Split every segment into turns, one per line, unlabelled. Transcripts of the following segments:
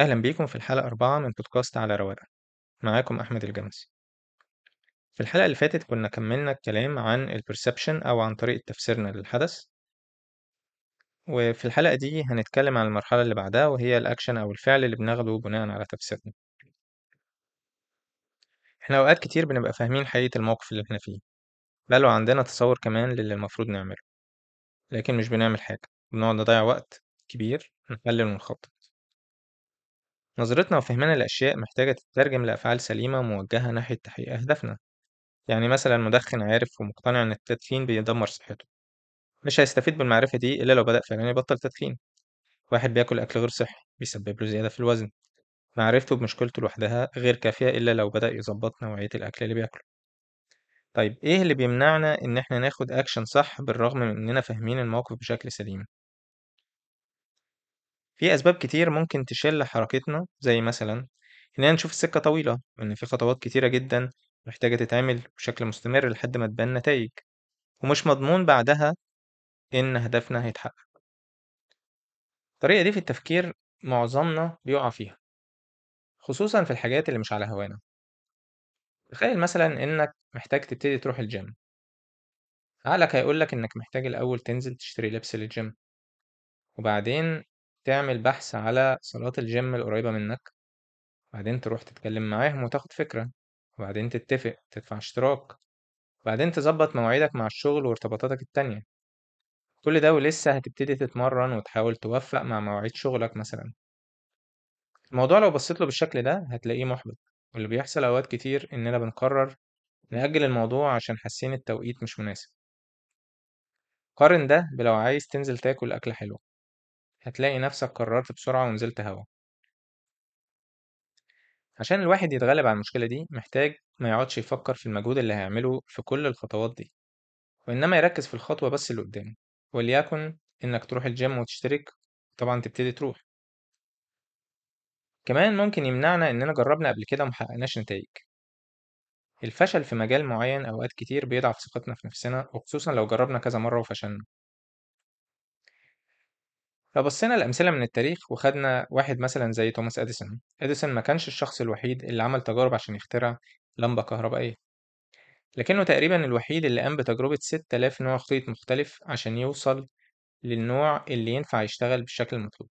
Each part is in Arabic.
أهلا بيكم في الحلقة أربعة من بودكاست على رواقة معاكم أحمد الجمسي في الحلقة اللي فاتت كنا كملنا الكلام عن ال perception أو عن طريقة تفسيرنا للحدث. وفي الحلقة دي هنتكلم عن المرحلة اللي بعدها وهي الأكشن أو الفعل اللي بناخده بناء على تفسيرنا. إحنا أوقات كتير بنبقى فاهمين حقيقة الموقف اللي إحنا فيه بل وعندنا تصور كمان للي المفروض نعمله. لكن مش بنعمل حاجة بنقعد نضيع وقت كبير نحلل ونخطط. نظرتنا وفهمنا للأشياء محتاجة تترجم لأفعال سليمة موجهة ناحية تحقيق أهدافنا. يعني مثلا مدخن عارف ومقتنع إن التدخين بيدمر صحته. مش هيستفيد بالمعرفة دي إلا لو بدأ فعلا يبطل تدخين. واحد بياكل أكل غير صحي بيسبب له زيادة في الوزن. معرفته بمشكلته لوحدها غير كافية إلا لو بدأ يظبط نوعية الأكل اللي بياكله. طيب إيه اللي بيمنعنا إن إحنا ناخد أكشن صح بالرغم من إننا فاهمين الموقف بشكل سليم؟ في أسباب كتير ممكن تشل حركتنا زي مثلا إننا نشوف السكة طويلة وإن في خطوات كتيرة جدا محتاجة تتعمل بشكل مستمر لحد ما تبان نتائج ومش مضمون بعدها إن هدفنا هيتحقق. الطريقة دي في التفكير معظمنا بيقع فيها خصوصا في الحاجات اللي مش على هوانا. تخيل مثلا إنك محتاج تبتدي تروح الجيم عقلك هيقولك إنك محتاج الأول تنزل تشتري لبس للجيم وبعدين تعمل بحث على صالات الجيم القريبة منك وبعدين تروح تتكلم معاهم وتاخد فكرة وبعدين تتفق تدفع اشتراك وبعدين تظبط مواعيدك مع الشغل وارتباطاتك التانية. كل ده ولسه هتبتدي تتمرن وتحاول توفق مع مواعيد شغلك مثلا. الموضوع لو بصيت له بالشكل ده هتلاقيه محبط واللي بيحصل أوقات كتير إننا بنقرر نأجل الموضوع عشان حاسين التوقيت مش مناسب. قارن ده بلو عايز تنزل تاكل أكلة حلوة. هتلاقي نفسك قررت بسرعة ونزلت هوا. عشان الواحد يتغلب على المشكلة دي محتاج ما يقعدش يفكر في المجهود اللي هيعمله في كل الخطوات دي وإنما يركز في الخطوة بس اللي قدامه وليكن إنك تروح الجيم وتشترك طبعا تبتدي تروح. كمان ممكن يمنعنا إننا جربنا قبل كده ومحققناش نتائج. الفشل في مجال معين أوقات كتير بيضعف ثقتنا في نفسنا وخصوصا لو جربنا كذا مرة وفشلنا. لو بصينا لأمثلة من التاريخ وخدنا واحد مثلا زي توماس أديسون. أديسون ما كانش الشخص الوحيد اللي عمل تجارب عشان يخترع لمبة كهربائية. لكنه تقريبا الوحيد اللي قام بتجربة 6000 نوع خيط مختلف عشان يوصل للنوع اللي ينفع يشتغل بالشكل المطلوب.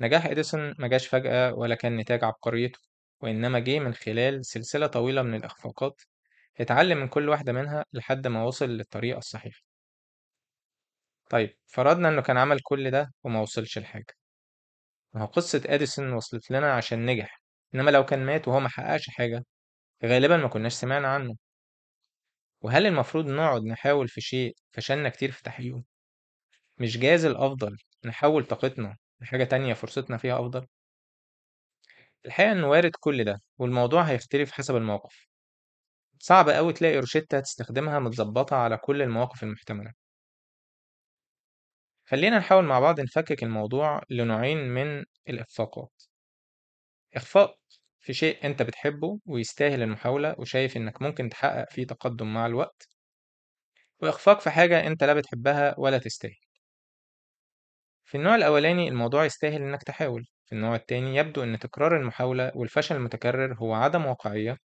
نجاح إديسون ما جاش فجأة ولا كان نتاج عبقريته وإنما جه من خلال سلسلة طويلة من الإخفاقات اتعلم من كل واحدة منها لحد ما وصل للطريقة الصحيحة. طيب فرضنا إنه كان عمل كل ده وما وصلش لحاجة. ما هو قصة أديسون وصلت لنا عشان نجح إنما لو كان مات وهو ما حققش حاجة غالبا ما كناش سمعنا عنه. وهل المفروض نقعد نحاول في شيء فشلنا كتير في تحقيقه؟ مش جاز الأفضل نحول طاقتنا لحاجة تانية فرصتنا فيها أفضل؟ الحقيقة إنه وارد كل ده والموضوع هيختلف حسب الموقف صعب أوي تلاقي روشتة تستخدمها متظبطة على كل المواقف المحتملة. خلينا نحاول مع بعض نفكك الموضوع لنوعين من الإخفاقات إخفاق في شيء أنت بتحبه ويستاهل المحاولة وشايف إنك ممكن تحقق فيه تقدم مع الوقت وإخفاق في حاجة أنت لا بتحبها ولا تستاهل. في النوع الأولاني الموضوع يستاهل إنك تحاول في النوع التاني يبدو إن تكرار المحاولة والفشل المتكرر هو عدم واقعية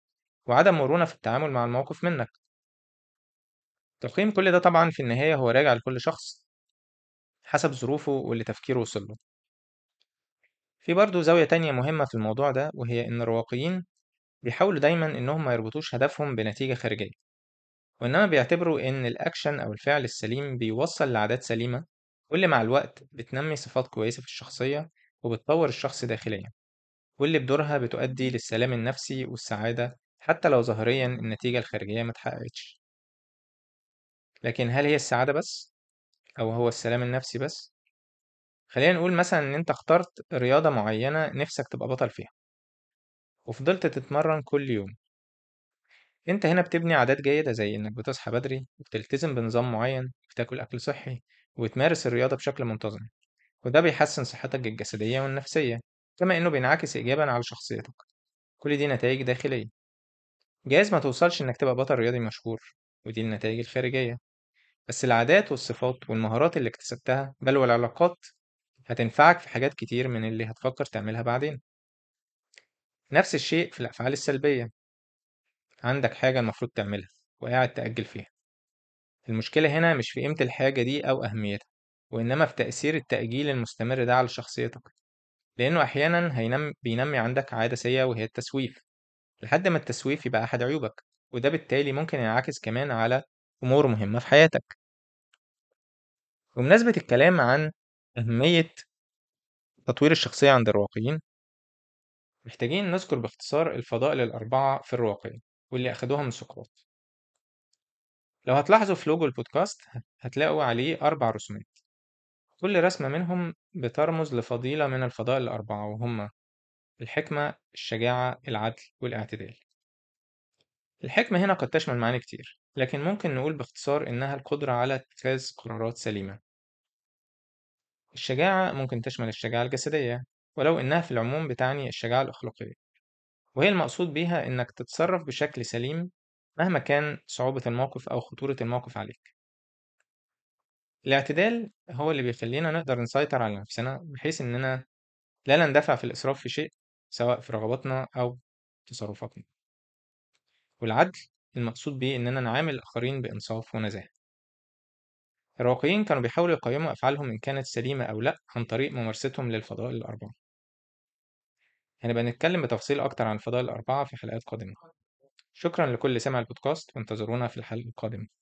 وعدم مرونة في التعامل مع الموقف منك. تقييم كل ده طبعا في النهاية هو راجع لكل شخص حسب ظروفه واللي تفكيره وصل له. في برضه زاوية تانية مهمة في الموضوع ده وهي إن الرواقيين بيحاولوا دايما إنهم ما يربطوش هدفهم بنتيجة خارجية. وإنما بيعتبروا إن الأكشن أو الفعل السليم بيوصل لعادات سليمة واللي مع الوقت بتنمي صفات كويسة في الشخصية وبتطور الشخص داخليا. واللي بدورها بتؤدي للسلام النفسي والسعادة حتى لو ظاهريا النتيجة الخارجية متحققتش لكن هل هي السعادة بس؟ أو هو السلام النفسي بس؟ خلينا نقول مثلا إن أنت اخترت رياضة معينة نفسك تبقى بطل فيها. وفضلت تتمرن كل يوم. أنت هنا بتبني عادات جيدة زي إنك بتصحى بدري وبتلتزم بنظام معين بتاكل أكل صحي وتمارس الرياضة بشكل منتظم. وده بيحسن صحتك الجسدية والنفسية كما إنه بينعكس إيجابا على شخصيتك. كل دي نتائج داخلية. جايز ما توصلش إنك تبقى بطل رياضي مشهور ودي النتائج الخارجية. بس العادات والصفات والمهارات اللي اكتسبتها بل والعلاقات هتنفعك في حاجات كتير من اللي هتفكر تعملها بعدين. نفس الشيء في الأفعال السلبية. عندك حاجة المفروض تعملها وقاعد تأجل فيها. المشكلة هنا مش في قيمة الحاجة دي أو أهميتها وإنما في تأثير التأجيل المستمر ده على شخصيتك. لأنه أحيانا هينم بينمي عندك عادة سيئة وهي التسويف. لحد ما التسويف يبقى أحد عيوبك وده بالتالي ممكن ينعكس كمان على أمور مهمة في حياتك. بمناسبة الكلام عن أهمية تطوير الشخصية عند الرواقيين محتاجين نذكر باختصار الفضائل الأربعة في الرواقية واللي أخدوها من سقراط. لو هتلاحظوا في لوجو البودكاست هتلاقوا عليه أربع رسومات. كل رسمة منهم بترمز لفضيلة من الفضائل الأربعة وهما الحكمة الشجاعة العدل والاعتدال. الحكمة هنا قد تشمل معاني كتير لكن ممكن نقول باختصار إنها القدرة على اتخاذ قرارات سليمة. الشجاعة ممكن تشمل الشجاعة الجسدية ولو إنها في العموم بتعني الشجاعة الأخلاقية. وهي المقصود بيها إنك تتصرف بشكل سليم مهما كان صعوبة الموقف أو خطورة الموقف عليك. الاعتدال هو اللي بيخلينا نقدر نسيطر على نفسنا بحيث إننا لا نندفع في الإسراف في شيء سواء في رغباتنا أو تصرفاتنا. والعدل المقصود بيه إننا نعامل الآخرين بإنصاف ونزاهة. الرواقيين كانوا بيحاولوا يقيموا أفعالهم إن كانت سليمة أو لأ عن طريق ممارستهم للفضائل الأربعة. هنبقى نتكلم بتفصيل أكتر عن الفضائل الأربعة في حلقات قادمة. شكرا لكل سمع البودكاست وانتظرونا في الحلقة القادمة.